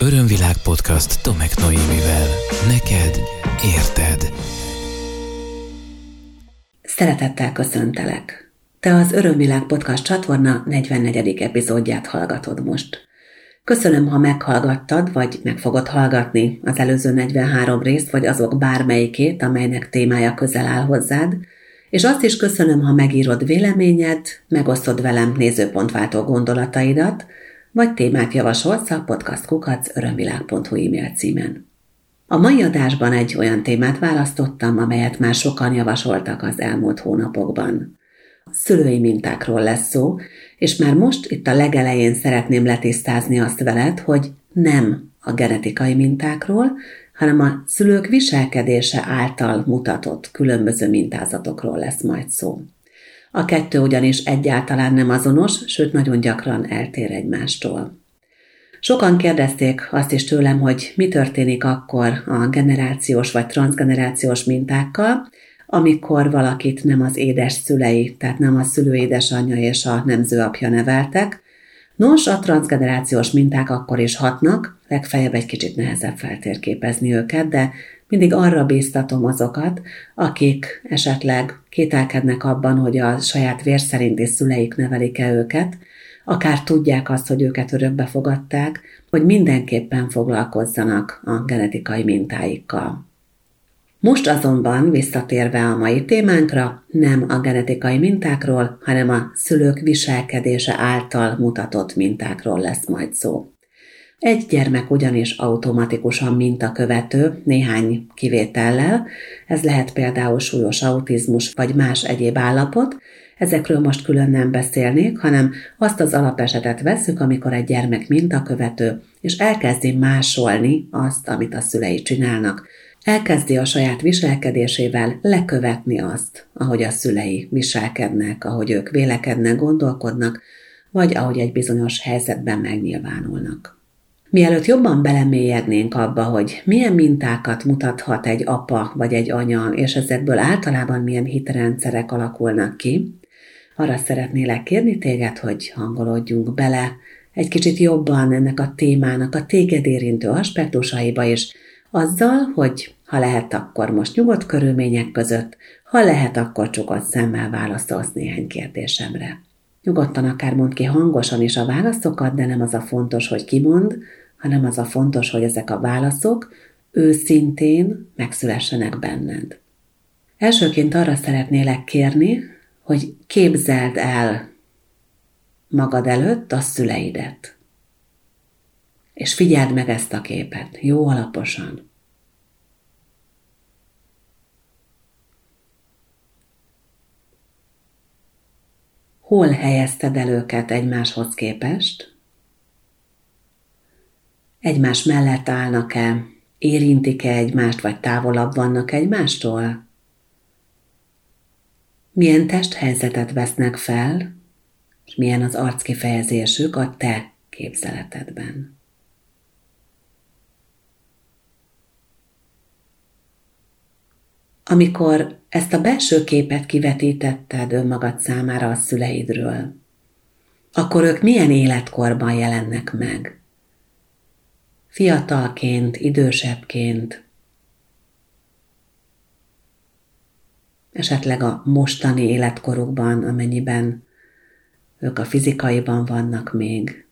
Örömvilág podcast Tomek Noémivel. Neked érted. Szeretettel köszöntelek. Te az Örömvilág podcast csatorna 44. epizódját hallgatod most. Köszönöm, ha meghallgattad, vagy meg fogod hallgatni az előző 43 részt, vagy azok bármelyikét, amelynek témája közel áll hozzád, és azt is köszönöm, ha megírod véleményed, megosztod velem nézőpontváltó gondolataidat, vagy témát javasolsz a podcastkukac.örömvilág.hu e-mail címen. A mai adásban egy olyan témát választottam, amelyet már sokan javasoltak az elmúlt hónapokban. Szülői mintákról lesz szó, és már most itt a legelején szeretném letisztázni azt veled, hogy nem a genetikai mintákról, hanem a szülők viselkedése által mutatott különböző mintázatokról lesz majd szó. A kettő ugyanis egyáltalán nem azonos, sőt nagyon gyakran eltér egymástól. Sokan kérdezték azt is tőlem, hogy mi történik akkor a generációs vagy transgenerációs mintákkal, amikor valakit nem az édes szülei, tehát nem a szülő édesanyja és a nemzőapja neveltek. Nos, a transgenerációs minták akkor is hatnak, legfeljebb egy kicsit nehezebb feltérképezni őket, de mindig arra bíztatom azokat, akik esetleg kételkednek abban, hogy a saját vérszerinti szüleik nevelik-e őket, akár tudják azt, hogy őket örökbe fogadták, hogy mindenképpen foglalkozzanak a genetikai mintáikkal. Most azonban visszatérve a mai témánkra, nem a genetikai mintákról, hanem a szülők viselkedése által mutatott mintákról lesz majd szó. Egy gyermek ugyanis automatikusan mintakövető, néhány kivétellel, ez lehet például súlyos autizmus vagy más egyéb állapot, ezekről most külön nem beszélnék, hanem azt az alapesetet veszük, amikor egy gyermek mintakövető, és elkezdi másolni azt, amit a szülei csinálnak. Elkezdi a saját viselkedésével lekövetni azt, ahogy a szülei viselkednek, ahogy ők vélekednek, gondolkodnak, vagy ahogy egy bizonyos helyzetben megnyilvánulnak. Mielőtt jobban belemélyednénk abba, hogy milyen mintákat mutathat egy apa vagy egy anya, és ezekből általában milyen hitrendszerek alakulnak ki, arra szeretnélek kérni téged, hogy hangolódjunk bele egy kicsit jobban ennek a témának a téged érintő aspektusaiba, és azzal, hogy ha lehet, akkor most nyugodt körülmények között, ha lehet, akkor csukott szemmel válaszolsz néhány kérdésemre. Nyugodtan akár mond ki hangosan is a válaszokat, de nem az a fontos, hogy kimond, hanem az a fontos, hogy ezek a válaszok őszintén megszülessenek benned. Elsőként arra szeretnélek kérni, hogy képzeld el magad előtt a szüleidet. És figyeld meg ezt a képet, jó alaposan. Hol helyezted el őket egymáshoz képest? Egymás mellett állnak-e? Érintik-e egymást, vagy távolabb vannak egymástól? Milyen testhelyzetet vesznek fel, és milyen az arckifejezésük a te képzeletedben? Amikor ezt a belső képet kivetítetted önmagad számára a szüleidről, akkor ők milyen életkorban jelennek meg? fiatalként, idősebbként, esetleg a mostani életkorukban, amennyiben ők a fizikaiban vannak még.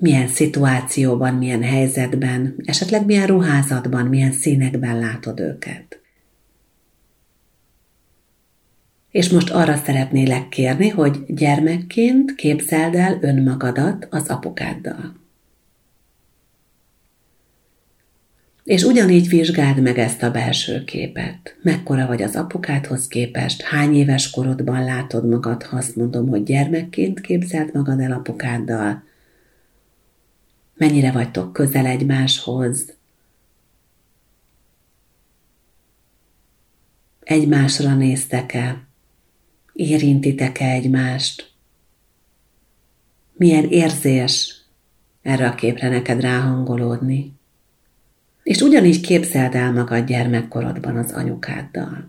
Milyen szituációban, milyen helyzetben, esetleg milyen ruházatban, milyen színekben látod őket. És most arra szeretnélek kérni, hogy gyermekként képzeld el önmagadat az apukáddal. És ugyanígy vizsgáld meg ezt a belső képet. Mekkora vagy az apukádhoz képest, hány éves korodban látod magad, ha azt mondom, hogy gyermekként képzeld magad el apukáddal, mennyire vagytok közel egymáshoz, egymásra néztek-e, Érintitek-e egymást? Milyen érzés erre a képre neked ráhangolódni? És ugyanígy képzeld el magad gyermekkorodban az anyukáddal.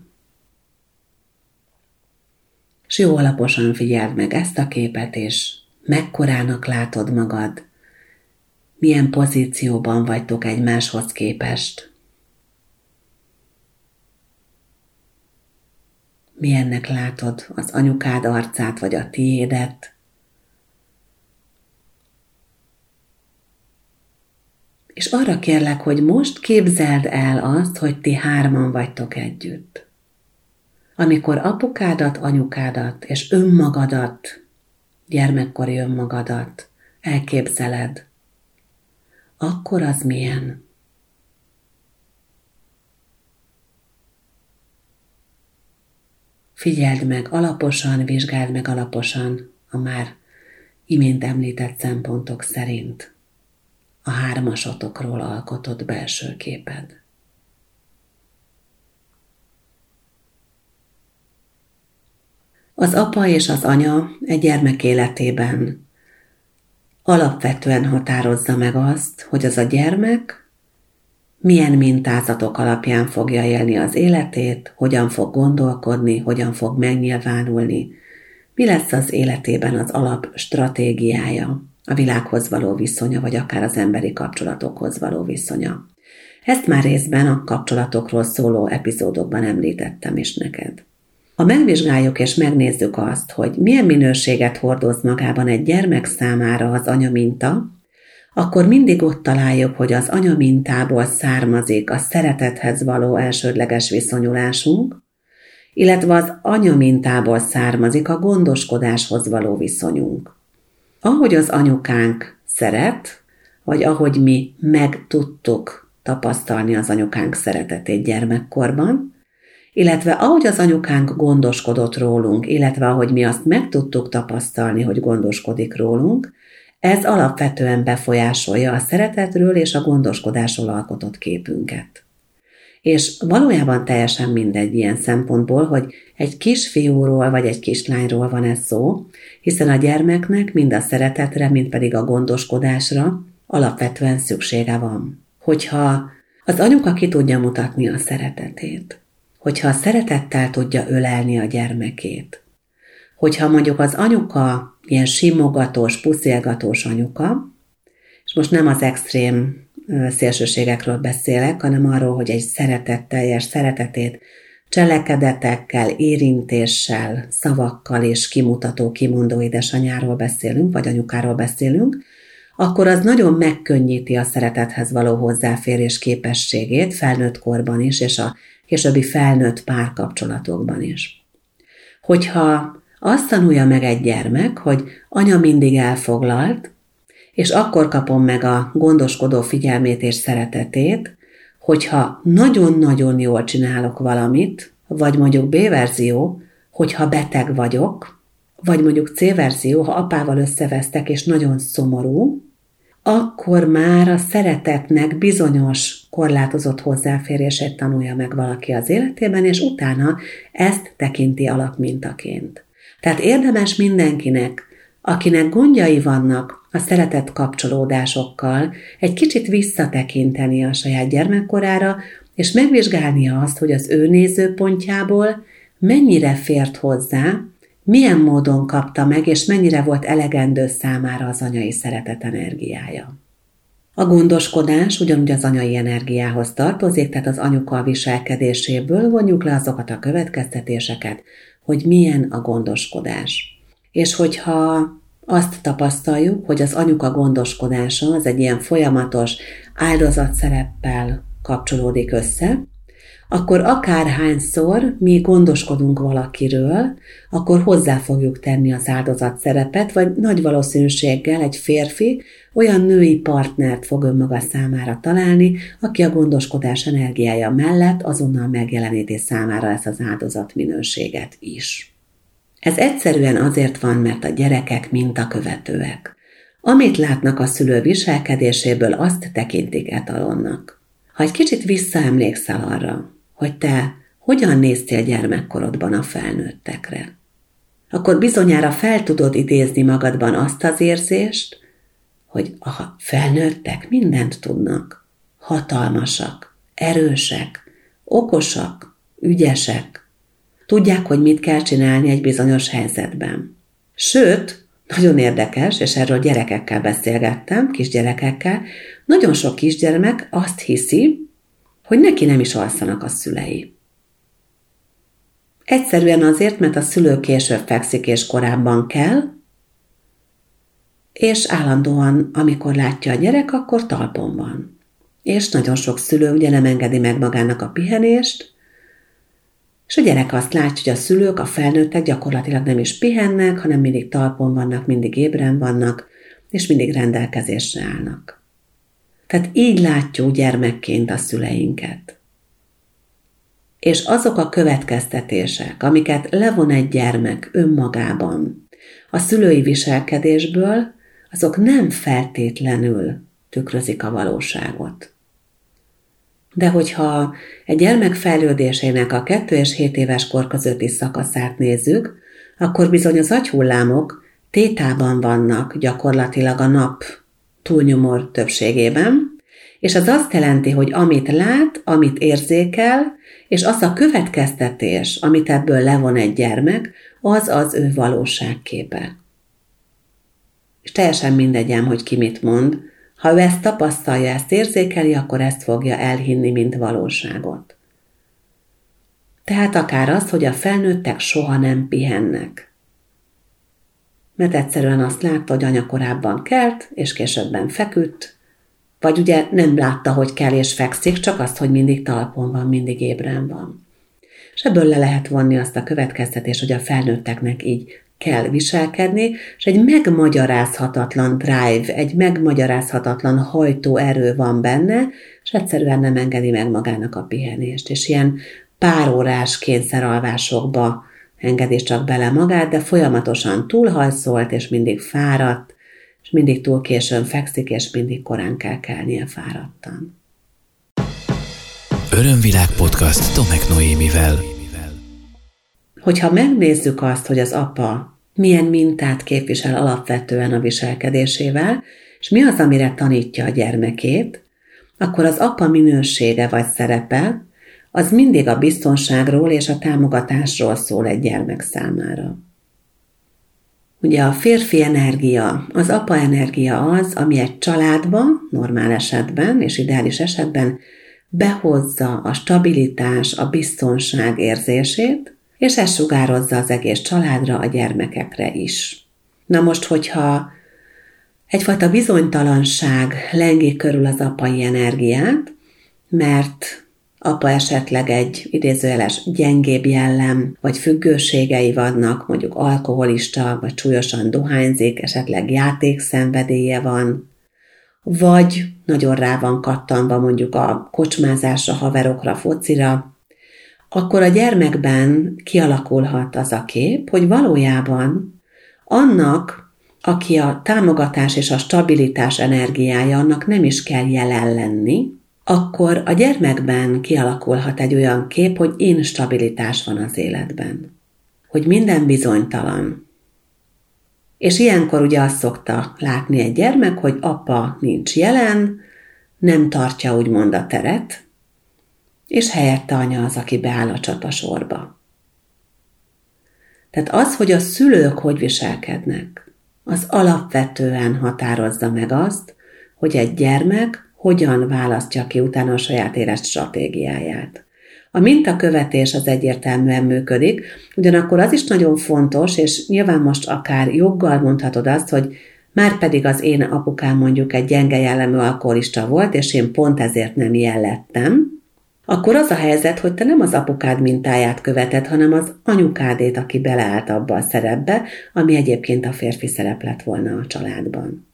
És jó alaposan figyeld meg ezt a képet, és Mekkorának látod magad? Milyen pozícióban vagytok egymáshoz képest? Milyennek látod az anyukád arcát vagy a tiédet? És arra kérlek, hogy most képzeld el azt, hogy ti hárman vagytok együtt. Amikor apukádat, anyukádat és önmagadat, gyermekkori önmagadat elképzeled, akkor az milyen? Figyeld meg alaposan, vizsgáld meg alaposan a már imént említett szempontok szerint a hármasotokról alkotott belső képed. Az apa és az anya egy gyermek életében alapvetően határozza meg azt, hogy az a gyermek milyen mintázatok alapján fogja élni az életét, hogyan fog gondolkodni, hogyan fog megnyilvánulni, mi lesz az életében az alap stratégiája, a világhoz való viszonya, vagy akár az emberi kapcsolatokhoz való viszonya. Ezt már részben a kapcsolatokról szóló epizódokban említettem is neked. Ha megvizsgáljuk és megnézzük azt, hogy milyen minőséget hordoz magában egy gyermek számára az anyaminta, akkor mindig ott találjuk, hogy az anyamintából származik a szeretethez való elsődleges viszonyulásunk, illetve az anyamintából származik a gondoskodáshoz való viszonyunk. Ahogy az anyukánk szeret, vagy ahogy mi meg tudtuk tapasztalni az anyukánk szeretetét gyermekkorban, illetve ahogy az anyukánk gondoskodott rólunk, illetve ahogy mi azt meg tudtuk tapasztalni, hogy gondoskodik rólunk, ez alapvetően befolyásolja a szeretetről és a gondoskodásról alkotott képünket. És valójában teljesen mindegy ilyen szempontból, hogy egy kisfiúról vagy egy kislányról van ez szó, hiszen a gyermeknek mind a szeretetre, mind pedig a gondoskodásra alapvetően szüksége van. Hogyha az anyuka ki tudja mutatni a szeretetét, hogyha szeretettel tudja ölelni a gyermekét, hogyha mondjuk az anyuka ilyen simogatós, puszilgatós anyuka, és most nem az extrém szélsőségekről beszélek, hanem arról, hogy egy szeretetteljes szeretetét cselekedetekkel, érintéssel, szavakkal és kimutató, kimondó édesanyáról beszélünk, vagy anyukáról beszélünk, akkor az nagyon megkönnyíti a szeretethez való hozzáférés képességét felnőtt korban is, és a későbbi felnőtt párkapcsolatokban is. Hogyha azt tanulja meg egy gyermek, hogy anya mindig elfoglalt, és akkor kapom meg a gondoskodó figyelmét és szeretetét, hogyha nagyon-nagyon jól csinálok valamit, vagy mondjuk B-verzió, hogyha beteg vagyok, vagy mondjuk C-verzió, ha apával összevesztek és nagyon szomorú, akkor már a szeretetnek bizonyos korlátozott hozzáférését tanulja meg valaki az életében, és utána ezt tekinti alapmintaként. Tehát érdemes mindenkinek, akinek gondjai vannak a szeretett kapcsolódásokkal, egy kicsit visszatekinteni a saját gyermekkorára, és megvizsgálnia azt, hogy az ő nézőpontjából mennyire fért hozzá, milyen módon kapta meg, és mennyire volt elegendő számára az anyai szeretet energiája. A gondoskodás ugyanúgy az anyai energiához tartozik, tehát az anyuka viselkedéséből vonjuk le azokat a következtetéseket, hogy milyen a gondoskodás. És hogyha azt tapasztaljuk, hogy az anyuka gondoskodása az egy ilyen folyamatos áldozatszereppel kapcsolódik össze, akkor akárhányszor mi gondoskodunk valakiről, akkor hozzá fogjuk tenni az áldozat szerepet, vagy nagy valószínűséggel egy férfi olyan női partnert fog önmaga számára találni, aki a gondoskodás energiája mellett azonnal megjeleníti számára ezt az áldozat minőséget is. Ez egyszerűen azért van, mert a gyerekek mintakövetőek. Amit látnak a szülő viselkedéséből, azt tekintik etalonnak. Ha egy kicsit visszaemlékszel arra, hogy te hogyan néztél gyermekkorodban a felnőttekre. Akkor bizonyára fel tudod idézni magadban azt az érzést, hogy a felnőttek mindent tudnak, hatalmasak, erősek, okosak, ügyesek, tudják, hogy mit kell csinálni egy bizonyos helyzetben. Sőt, nagyon érdekes, és erről gyerekekkel beszélgettem, kisgyerekekkel, nagyon sok kisgyermek azt hiszi, hogy neki nem is alszanak a szülei. Egyszerűen azért, mert a szülő később fekszik és korábban kell, és állandóan, amikor látja a gyerek, akkor talpon van. És nagyon sok szülő ugye nem engedi meg magának a pihenést, és a gyerek azt látja, hogy a szülők, a felnőttek gyakorlatilag nem is pihennek, hanem mindig talpon vannak, mindig ébren vannak, és mindig rendelkezésre állnak. Tehát így látjuk gyermekként a szüleinket. És azok a következtetések, amiket levon egy gyermek önmagában a szülői viselkedésből, azok nem feltétlenül tükrözik a valóságot. De hogyha egy gyermek fejlődésének a 2 és 7 éves kor közötti szakaszát nézzük, akkor bizony az agyhullámok tétában vannak gyakorlatilag a nap túlnyomor többségében, és az azt jelenti, hogy amit lát, amit érzékel, és az a következtetés, amit ebből levon egy gyermek, az az ő valóságképe. És teljesen mindegyem, hogy ki mit mond, ha ő ezt tapasztalja, ezt érzékeli, akkor ezt fogja elhinni, mint valóságot. Tehát akár az, hogy a felnőttek soha nem pihennek. Mert egyszerűen azt látta, hogy anya korábban kelt, és későbben feküdt, vagy ugye nem látta, hogy kell és fekszik, csak azt, hogy mindig talpon van, mindig ébren van. És ebből le lehet vonni azt a következtetést, hogy a felnőtteknek így kell viselkedni, és egy megmagyarázhatatlan drive, egy megmagyarázhatatlan hajtóerő van benne, és egyszerűen nem engedi meg magának a pihenést, és ilyen párórás kényszeralvásokba engedi csak bele magát, de folyamatosan túlhajszolt, és mindig fáradt, és mindig túl későn fekszik, és mindig korán kell kelnie fáradtan. Örömvilág podcast Tomek Noémivel. Hogyha megnézzük azt, hogy az apa milyen mintát képvisel alapvetően a viselkedésével, és mi az, amire tanítja a gyermekét, akkor az apa minősége vagy szerepe az mindig a biztonságról és a támogatásról szól egy gyermek számára. Ugye a férfi energia, az apa energia az, ami egy családba, normál esetben és ideális esetben behozza a stabilitás, a biztonság érzését, és ez sugározza az egész családra, a gyermekekre is. Na most, hogyha egyfajta bizonytalanság lengi körül az apai energiát, mert apa esetleg egy idézőjeles gyengébb jellem, vagy függőségei vannak, mondjuk alkoholista, vagy súlyosan dohányzik, esetleg játékszenvedélye van, vagy nagyon rá van kattanva mondjuk a kocsmázásra, haverokra, focira, akkor a gyermekben kialakulhat az a kép, hogy valójában annak, aki a támogatás és a stabilitás energiája, annak nem is kell jelen lenni, akkor a gyermekben kialakulhat egy olyan kép, hogy instabilitás van az életben. Hogy minden bizonytalan. És ilyenkor ugye azt szokta látni egy gyermek, hogy apa nincs jelen, nem tartja úgymond a teret, és helyette anya az, aki beáll a csatasorba. Tehát az, hogy a szülők hogy viselkednek, az alapvetően határozza meg azt, hogy egy gyermek hogyan választja ki utána a saját élet stratégiáját. A mintakövetés az egyértelműen működik, ugyanakkor az is nagyon fontos, és nyilván most akár joggal mondhatod azt, hogy már pedig az én apukám mondjuk egy gyenge jellemű alkoholista volt, és én pont ezért nem jellettem, akkor az a helyzet, hogy te nem az apukád mintáját követed, hanem az anyukádét, aki beleállt abba a szerepbe, ami egyébként a férfi szerep lett volna a családban.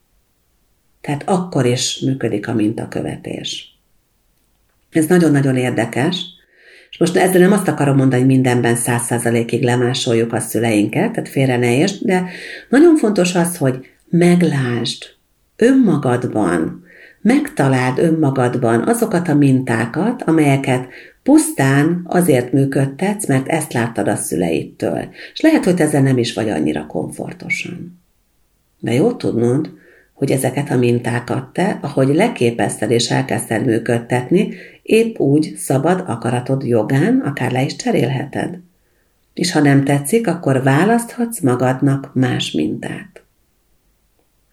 Tehát akkor is működik a mintakövetés. Ez nagyon-nagyon érdekes, és most ezzel nem azt akarom mondani, hogy mindenben száz százalékig lemásoljuk a szüleinket, tehát félre ne értsd, de nagyon fontos az, hogy meglásd önmagadban, megtaláld önmagadban azokat a mintákat, amelyeket pusztán azért működtetsz, mert ezt láttad a szüleidtől. És lehet, hogy ezzel nem is vagy annyira komfortosan. De jó tudnod, hogy ezeket a mintákat te, ahogy leképezted és elkezdted működtetni, épp úgy szabad akaratod jogán akár le is cserélheted. És ha nem tetszik, akkor választhatsz magadnak más mintát.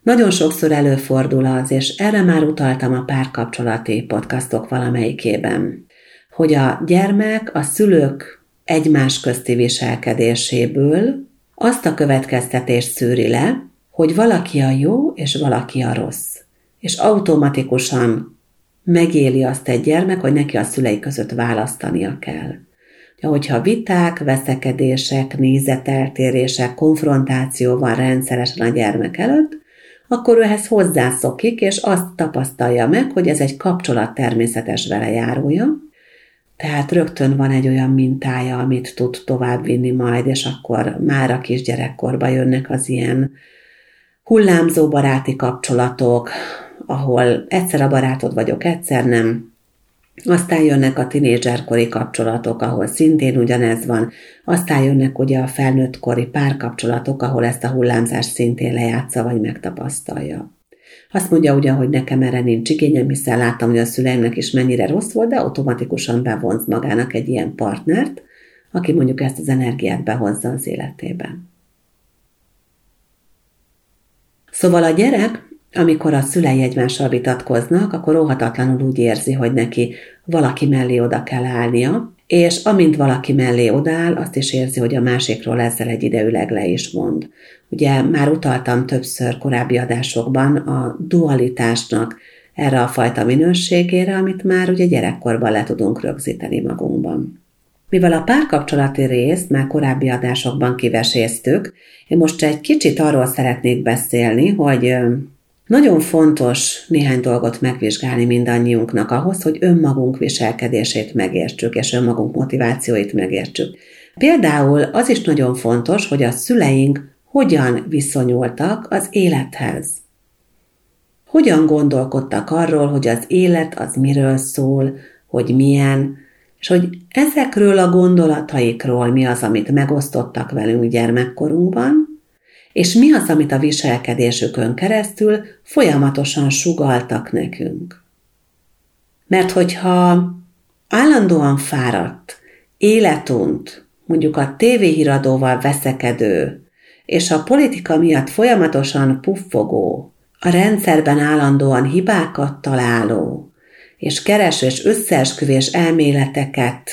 Nagyon sokszor előfordul az, és erre már utaltam a párkapcsolati podcastok valamelyikében, hogy a gyermek a szülők egymás közti viselkedéséből azt a következtetést szűri le, hogy valaki a jó, és valaki a rossz. És automatikusan megéli azt egy gyermek, hogy neki a szülei között választania kell. Hogyha viták, veszekedések, nézeteltérések, konfrontáció van rendszeresen a gyermek előtt, akkor ő ehhez hozzászokik, és azt tapasztalja meg, hogy ez egy kapcsolat természetes velejárója, tehát rögtön van egy olyan mintája, amit tud továbbvinni majd, és akkor már a kisgyerekkorba jönnek az ilyen hullámzó baráti kapcsolatok, ahol egyszer a barátod vagyok, egyszer nem, aztán jönnek a tinédzserkori kapcsolatok, ahol szintén ugyanez van. Aztán jönnek ugye a felnőttkori párkapcsolatok, ahol ezt a hullámzást szintén lejátsza vagy megtapasztalja. Azt mondja ugye, hogy nekem erre nincs igényem, hiszen láttam, hogy a szüleimnek is mennyire rossz volt, de automatikusan bevonz magának egy ilyen partnert, aki mondjuk ezt az energiát behozza az életében. Szóval a gyerek amikor a szülei egymással vitatkoznak, akkor óhatatlanul úgy érzi, hogy neki valaki mellé oda kell állnia, és amint valaki mellé odáll, azt is érzi, hogy a másikról ezzel egy ideüleg le is mond. Ugye már utaltam többször korábbi adásokban a dualitásnak erre a fajta minőségére, amit már ugye gyerekkorban le tudunk rögzíteni magunkban. Mivel a párkapcsolati részt már korábbi adásokban kiveséztük, én most egy kicsit arról szeretnék beszélni, hogy nagyon fontos néhány dolgot megvizsgálni mindannyiunknak ahhoz, hogy önmagunk viselkedését megértsük, és önmagunk motivációit megértsük. Például az is nagyon fontos, hogy a szüleink hogyan viszonyultak az élethez. Hogyan gondolkodtak arról, hogy az élet az miről szól, hogy milyen, és hogy ezekről a gondolataikról mi az, amit megosztottak velünk gyermekkorunkban, és mi az, amit a viselkedésükön keresztül folyamatosan sugaltak nekünk. Mert hogyha állandóan fáradt, életunt, mondjuk a tévéhíradóval veszekedő, és a politika miatt folyamatosan puffogó, a rendszerben állandóan hibákat találó, és kereső és összeesküvés elméleteket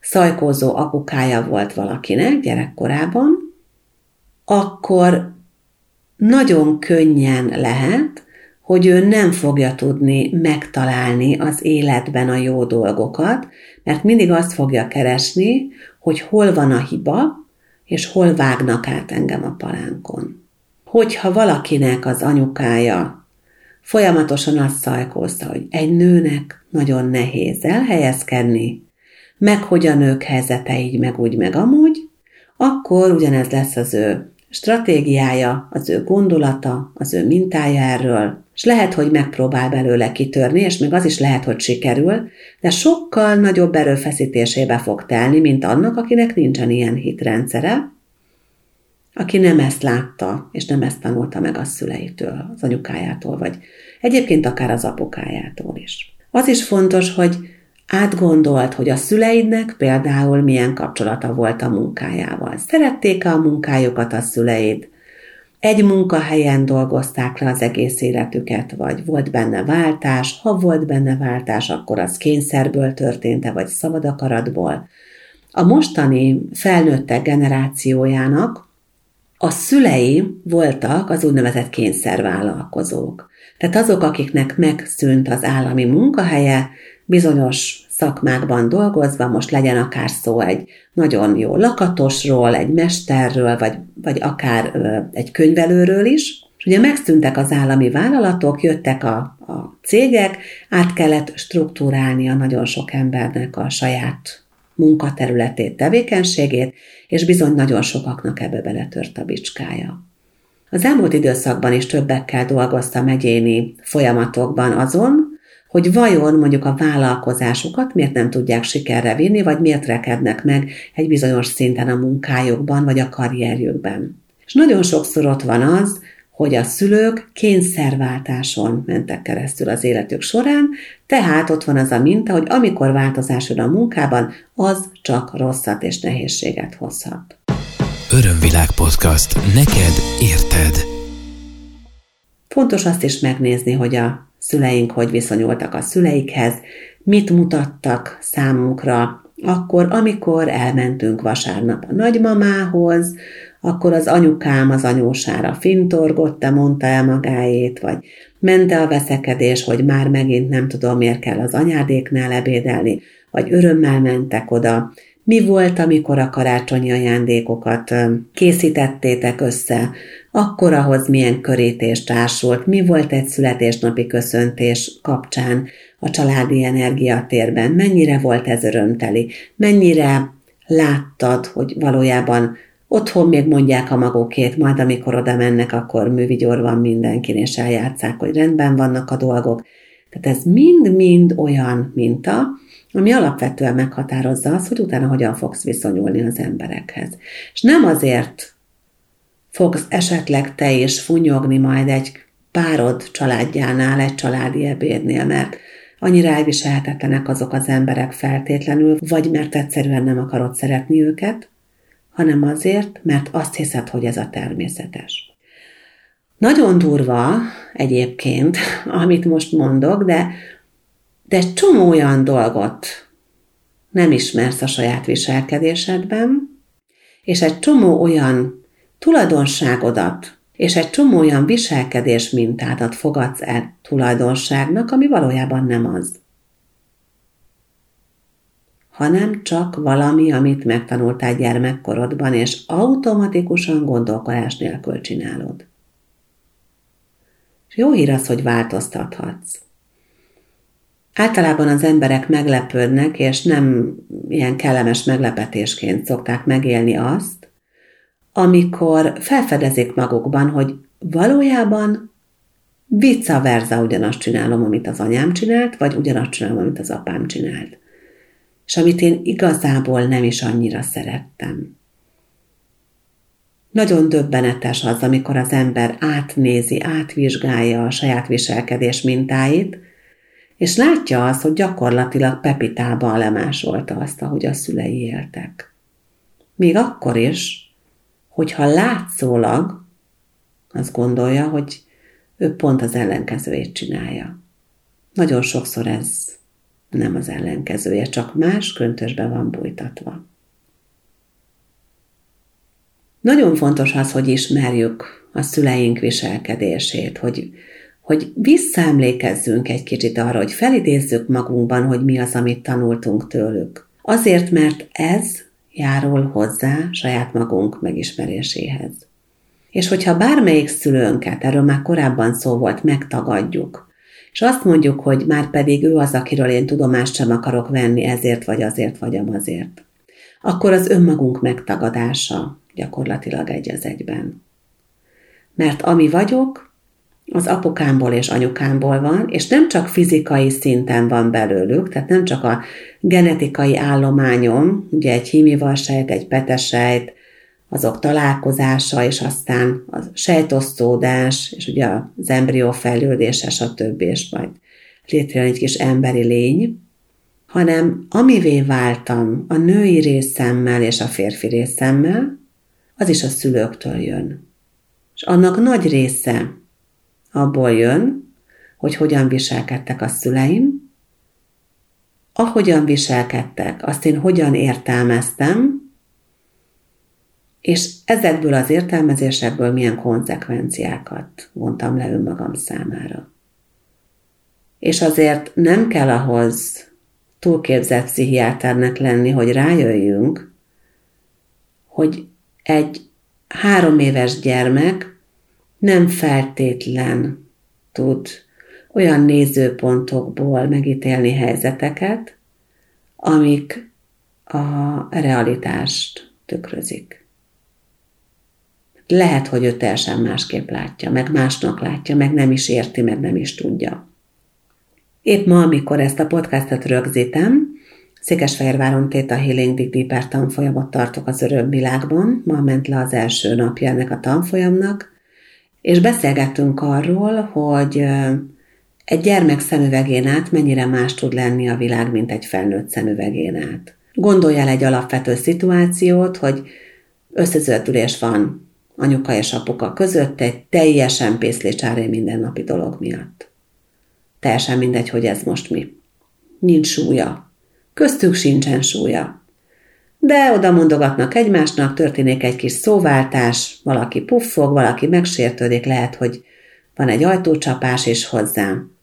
szajkózó apukája volt valakinek gyerekkorában, akkor nagyon könnyen lehet, hogy ő nem fogja tudni megtalálni az életben a jó dolgokat, mert mindig azt fogja keresni, hogy hol van a hiba, és hol vágnak át engem a palánkon. Hogyha valakinek az anyukája folyamatosan azt szajkózta, hogy egy nőnek nagyon nehéz elhelyezkedni, meg hogy a nők helyzete így, meg úgy, meg amúgy, akkor ugyanez lesz az ő stratégiája, az ő gondolata, az ő mintája erről, és lehet, hogy megpróbál belőle kitörni, és még az is lehet, hogy sikerül, de sokkal nagyobb erőfeszítésébe fog telni, mint annak, akinek nincsen ilyen hitrendszere, aki nem ezt látta, és nem ezt tanulta meg a szüleitől, az anyukájától, vagy egyébként akár az apukájától is. Az is fontos, hogy átgondolt, hogy a szüleidnek például milyen kapcsolata volt a munkájával. Szerették a munkájukat a szüleid? Egy munkahelyen dolgozták le az egész életüket, vagy volt benne váltás, ha volt benne váltás, akkor az kényszerből történt-e, vagy szabad akaratból. A mostani felnőttek generációjának a szülei voltak az úgynevezett kényszervállalkozók. Tehát azok, akiknek megszűnt az állami munkahelye, bizonyos szakmákban dolgozva, most legyen akár szó egy nagyon jó lakatosról, egy mesterről, vagy, vagy akár ö, egy könyvelőről is, és ugye megszűntek az állami vállalatok, jöttek a, a cégek, át kellett struktúrálni a nagyon sok embernek a saját munkaterületét, tevékenységét, és bizony nagyon sokaknak ebbe beletört a bicskája. Az elmúlt időszakban is többekkel dolgoztam egyéni folyamatokban azon, hogy vajon mondjuk a vállalkozásukat miért nem tudják sikerre vinni, vagy miért rekednek meg egy bizonyos szinten a munkájukban, vagy a karrierjükben. És nagyon sokszor ott van az, hogy a szülők kényszerváltáson mentek keresztül az életük során, tehát ott van az a minta, hogy amikor változás jön a munkában, az csak rosszat és nehézséget hozhat. Örömvilág podcast. Neked érted. Fontos azt is megnézni, hogy a szüleink hogy viszonyultak a szüleikhez, mit mutattak számunkra, akkor, amikor elmentünk vasárnap a nagymamához, akkor az anyukám az anyósára fintorgott, mondta el magáét, vagy mente a veszekedés, hogy már megint nem tudom, miért kell az anyádéknál ebédelni, vagy örömmel mentek oda. Mi volt, amikor a karácsonyi ajándékokat készítettétek össze, akkor ahhoz milyen körítés társult, mi volt egy születésnapi köszöntés kapcsán a családi energiatérben, mennyire volt ez örömteli, mennyire láttad, hogy valójában Otthon még mondják a magukét, majd amikor oda mennek, akkor művigyor van mindenkin, és eljátszák, hogy rendben vannak a dolgok. Tehát ez mind-mind olyan minta, ami alapvetően meghatározza azt, hogy utána hogyan fogsz viszonyulni az emberekhez. És nem azért fogsz esetleg te is funyogni majd egy párod családjánál, egy családi ebédnél, mert annyira elviselhetetlenek azok az emberek feltétlenül, vagy mert egyszerűen nem akarod szeretni őket, hanem azért, mert azt hiszed, hogy ez a természetes. Nagyon durva egyébként, amit most mondok, de, de csomó olyan dolgot nem ismersz a saját viselkedésedben, és egy csomó olyan tulajdonságodat, és egy csomó olyan viselkedés mintádat fogadsz el tulajdonságnak, ami valójában nem az hanem csak valami, amit megtanultál gyermekkorodban, és automatikusan gondolkodás nélkül csinálod. És jó hír az, hogy változtathatsz. Általában az emberek meglepődnek, és nem ilyen kellemes meglepetésként szokták megélni azt, amikor felfedezik magukban, hogy valójában vice versa ugyanazt csinálom, amit az anyám csinált, vagy ugyanazt csinálom, amit az apám csinált és amit én igazából nem is annyira szerettem. Nagyon döbbenetes az, amikor az ember átnézi, átvizsgálja a saját viselkedés mintáit, és látja azt, hogy gyakorlatilag Pepitában lemásolta azt, ahogy a szülei éltek. Még akkor is, hogyha látszólag azt gondolja, hogy ő pont az ellenkezőjét csinálja. Nagyon sokszor ez nem az ellenkezője, csak más köntösbe van bújtatva. Nagyon fontos az, hogy ismerjük a szüleink viselkedését, hogy, hogy visszaemlékezzünk egy kicsit arra, hogy felidézzük magunkban, hogy mi az, amit tanultunk tőlük. Azért, mert ez járul hozzá saját magunk megismeréséhez. És hogyha bármelyik szülőnket, erről már korábban szó volt, megtagadjuk, és azt mondjuk, hogy már pedig ő az, akiről én tudomást sem akarok venni ezért vagy azért vagy amazért. Akkor az önmagunk megtagadása gyakorlatilag egy az egyben. Mert ami vagyok, az apukámból és anyukámból van, és nem csak fizikai szinten van belőlük, tehát nem csak a genetikai állományom, ugye egy hímivalsejt, egy petesejt, azok találkozása, és aztán a sejtosztódás, és ugye az embrió fejlődése, stb. és majd létrejön egy kis emberi lény, hanem amivé váltam a női részemmel és a férfi részemmel, az is a szülőktől jön. És annak nagy része abból jön, hogy hogyan viselkedtek a szüleim, ahogyan viselkedtek, azt én hogyan értelmeztem, és ezekből az értelmezésekből milyen konzekvenciákat vontam le önmagam számára. És azért nem kell ahhoz túlképzett pszichiáternek lenni, hogy rájöjjünk, hogy egy három éves gyermek nem feltétlen tud olyan nézőpontokból megítélni helyzeteket, amik a realitást tükrözik lehet, hogy ő teljesen másképp látja, meg másnak látja, meg nem is érti, meg nem is tudja. Épp ma, amikor ezt a podcastot rögzítem, Székesfehérváron Theta Healing Deep Deeper tanfolyamot tartok az világban, ma ment le az első napja ennek a tanfolyamnak, és beszélgettünk arról, hogy egy gyermek szemüvegén át mennyire más tud lenni a világ, mint egy felnőtt szemüvegén át. Gondolj el egy alapvető szituációt, hogy összezöldülés van anyuka és apuka között egy teljesen pészlicsári mindennapi dolog miatt. Teljesen mindegy, hogy ez most mi. Nincs súlya. Köztük sincsen súlya. De oda mondogatnak egymásnak, történik egy kis szóváltás, valaki puffog, valaki megsértődik, lehet, hogy van egy ajtócsapás is hozzám.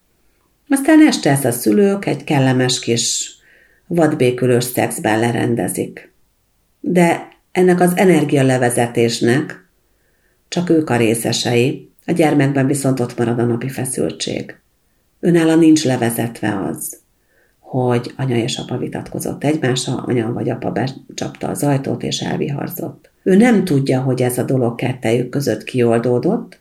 Aztán este ezt a szülők egy kellemes kis vadbékülős szexben lerendezik. De ennek az energialevezetésnek csak ők a részesei, a gyermekben viszont ott marad a napi feszültség. Önála nincs levezetve az, hogy anya és apa vitatkozott egymással, anya vagy apa becsapta az ajtót és elviharzott. Ő nem tudja, hogy ez a dolog kettejük között kioldódott,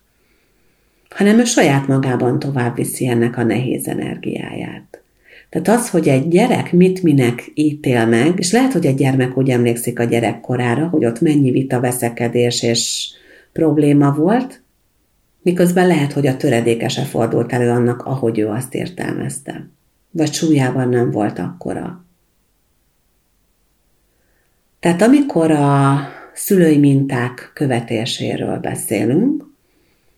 hanem ő saját magában tovább viszi ennek a nehéz energiáját. Tehát az, hogy egy gyerek mit minek ítél meg, és lehet, hogy egy gyermek úgy emlékszik a gyerekkorára, hogy ott mennyi vita, veszekedés és probléma volt, miközben lehet, hogy a töredékese fordult elő annak, ahogy ő azt értelmezte. Vagy súlyában nem volt akkora. Tehát amikor a szülői minták követéséről beszélünk,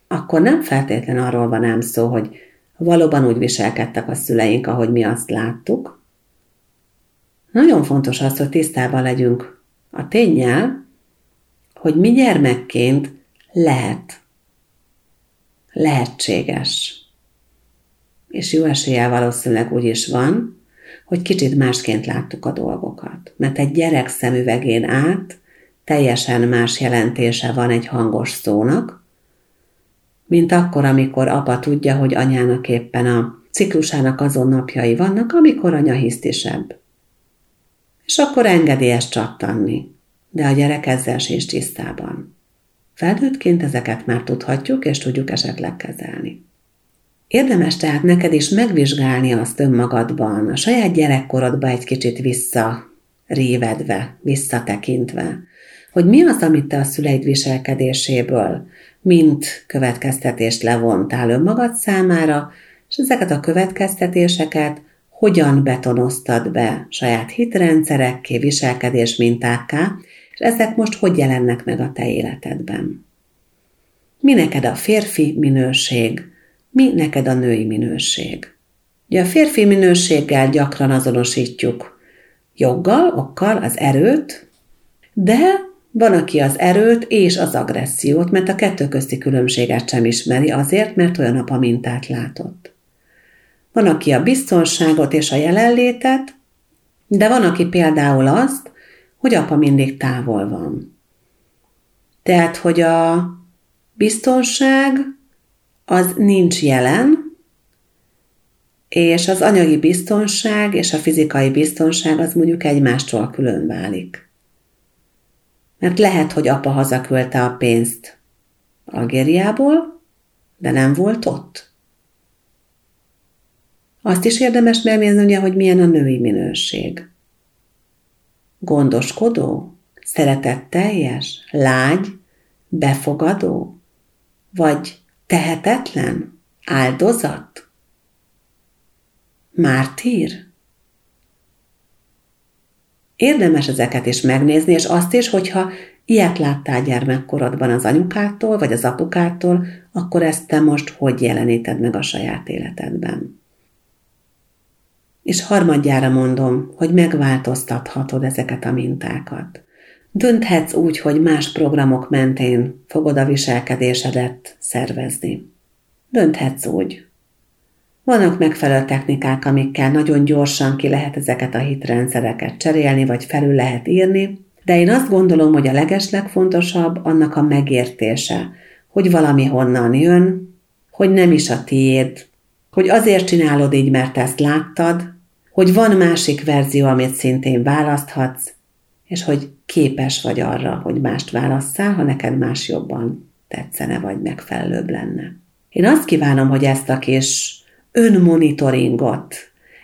akkor nem feltétlen arról van ám szó, hogy valóban úgy viselkedtek a szüleink, ahogy mi azt láttuk. Nagyon fontos az, hogy tisztában legyünk a tényel, hogy mi gyermekként lehet, lehetséges. És jó eséllyel valószínűleg úgy is van, hogy kicsit másként láttuk a dolgokat. Mert egy gyerek szemüvegén át teljesen más jelentése van egy hangos szónak, mint akkor, amikor apa tudja, hogy anyának éppen a ciklusának azon napjai vannak, amikor anya hisztisebb. És akkor engedi ezt csattanni, de a gyerek ezzel sincs tisztában. Felnőttként ezeket már tudhatjuk, és tudjuk esetleg kezelni. Érdemes tehát neked is megvizsgálni azt önmagadban, a saját gyerekkorodba egy kicsit vissza révedve, visszatekintve, hogy mi az, amit te a szüleid viselkedéséből, mint következtetést levontál önmagad számára, és ezeket a következtetéseket hogyan betonoztad be saját hitrendszerekké, viselkedés mintákká, ezek most hogy jelennek meg a te életedben. Mi neked a férfi minőség, mi neked a női minőség. Ugye a férfi minőséggel gyakran azonosítjuk joggal, okkal az erőt, de van, aki az erőt és az agressziót, mert a kettő közti különbséget sem ismeri azért, mert olyan apa mintát látott. Van, aki a biztonságot és a jelenlétet, de van, aki például azt, hogy apa mindig távol van. Tehát, hogy a biztonság az nincs jelen, és az anyagi biztonság és a fizikai biztonság az mondjuk egymástól külön válik mert lehet, hogy apa hazaküldte a pénzt Algériából, de nem volt ott. Azt is érdemes megnézni, hogy milyen a női minőség. Gondoskodó, szeretetteljes, lágy, befogadó, vagy tehetetlen, áldozat, mártír. Érdemes ezeket is megnézni, és azt is, hogyha ilyet láttál gyermekkorodban az anyukától, vagy az apukától, akkor ezt te most hogy jeleníted meg a saját életedben. És harmadjára mondom, hogy megváltoztathatod ezeket a mintákat. Dönthetsz úgy, hogy más programok mentén fogod a viselkedésedet szervezni. Dönthetsz úgy, vannak megfelelő technikák, amikkel nagyon gyorsan ki lehet ezeket a hitrendszereket cserélni, vagy felül lehet írni, de én azt gondolom, hogy a legeslegfontosabb annak a megértése, hogy valami honnan jön, hogy nem is a tiéd, hogy azért csinálod így, mert ezt láttad, hogy van másik verzió, amit szintén választhatsz, és hogy képes vagy arra, hogy mást válasszál, ha neked más jobban tetszene, vagy megfelelőbb lenne. Én azt kívánom, hogy ezt a kis önmonitoringot.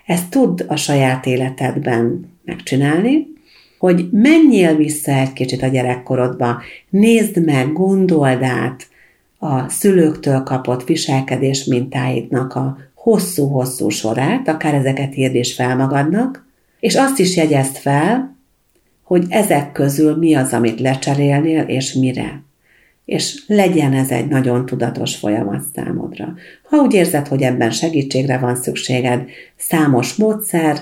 Ezt tud a saját életedben megcsinálni, hogy menjél vissza egy kicsit a gyerekkorodba, nézd meg, gondold át a szülőktől kapott viselkedés mintáidnak a hosszú-hosszú sorát, akár ezeket írd is fel magadnak, és azt is jegyezd fel, hogy ezek közül mi az, amit lecserélnél, és mire. és legyen ez egy nagyon tudatos folyamat számodra. Ha úgy érzed, hogy ebben segítségre van szükséged, számos módszer,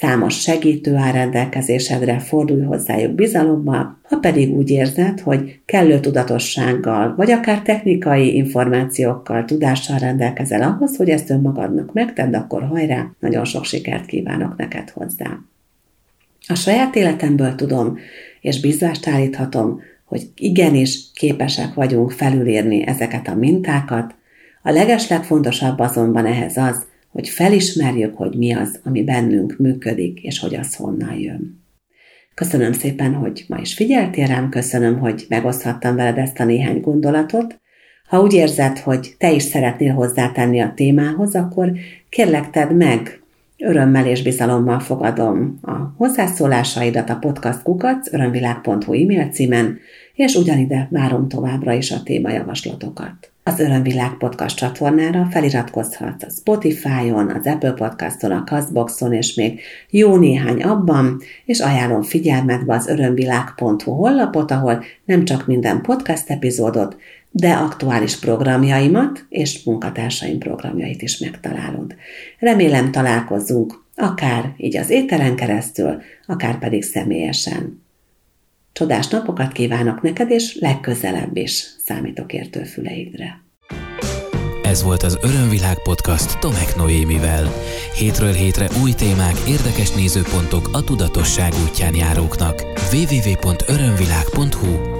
számos segítő áll rendelkezésedre, fordulj hozzájuk bizalommal, ha pedig úgy érzed, hogy kellő tudatossággal, vagy akár technikai információkkal, tudással rendelkezel ahhoz, hogy ezt önmagadnak megtedd, akkor hajrá, nagyon sok sikert kívánok neked hozzá. A saját életemből tudom, és bizvást állíthatom, hogy igenis képesek vagyunk felülírni ezeket a mintákat. A legeslegfontosabb azonban ehhez az, hogy felismerjük, hogy mi az, ami bennünk működik, és hogy az honnan jön. Köszönöm szépen, hogy ma is figyeltél rám, köszönöm, hogy megoszthattam veled ezt a néhány gondolatot. Ha úgy érzed, hogy te is szeretnél hozzátenni a témához, akkor kérlek tedd meg, örömmel és bizalommal fogadom a hozzászólásaidat a podcastkukac örömvilág.hu e-mail címen, és ugyanide várom továbbra is a témajavaslatokat. Az Örömvilág podcast csatornára feliratkozhatsz a Spotify-on, az Apple Podcaston, a Castboxon, és még jó néhány abban, és ajánlom figyelmetbe az örömvilág.hu honlapot, ahol nem csak minden podcast epizódot, de aktuális programjaimat és munkatársaim programjait is megtalálod. Remélem találkozzunk, akár így az éteren keresztül, akár pedig személyesen. Csodás napokat kívánok neked, és legközelebb is számítok értő füleidre. Ez volt az Örömvilág podcast Tomek Noémivel. Hétről hétre új témák, érdekes nézőpontok a tudatosság útján járóknak. www.örömvilág.hu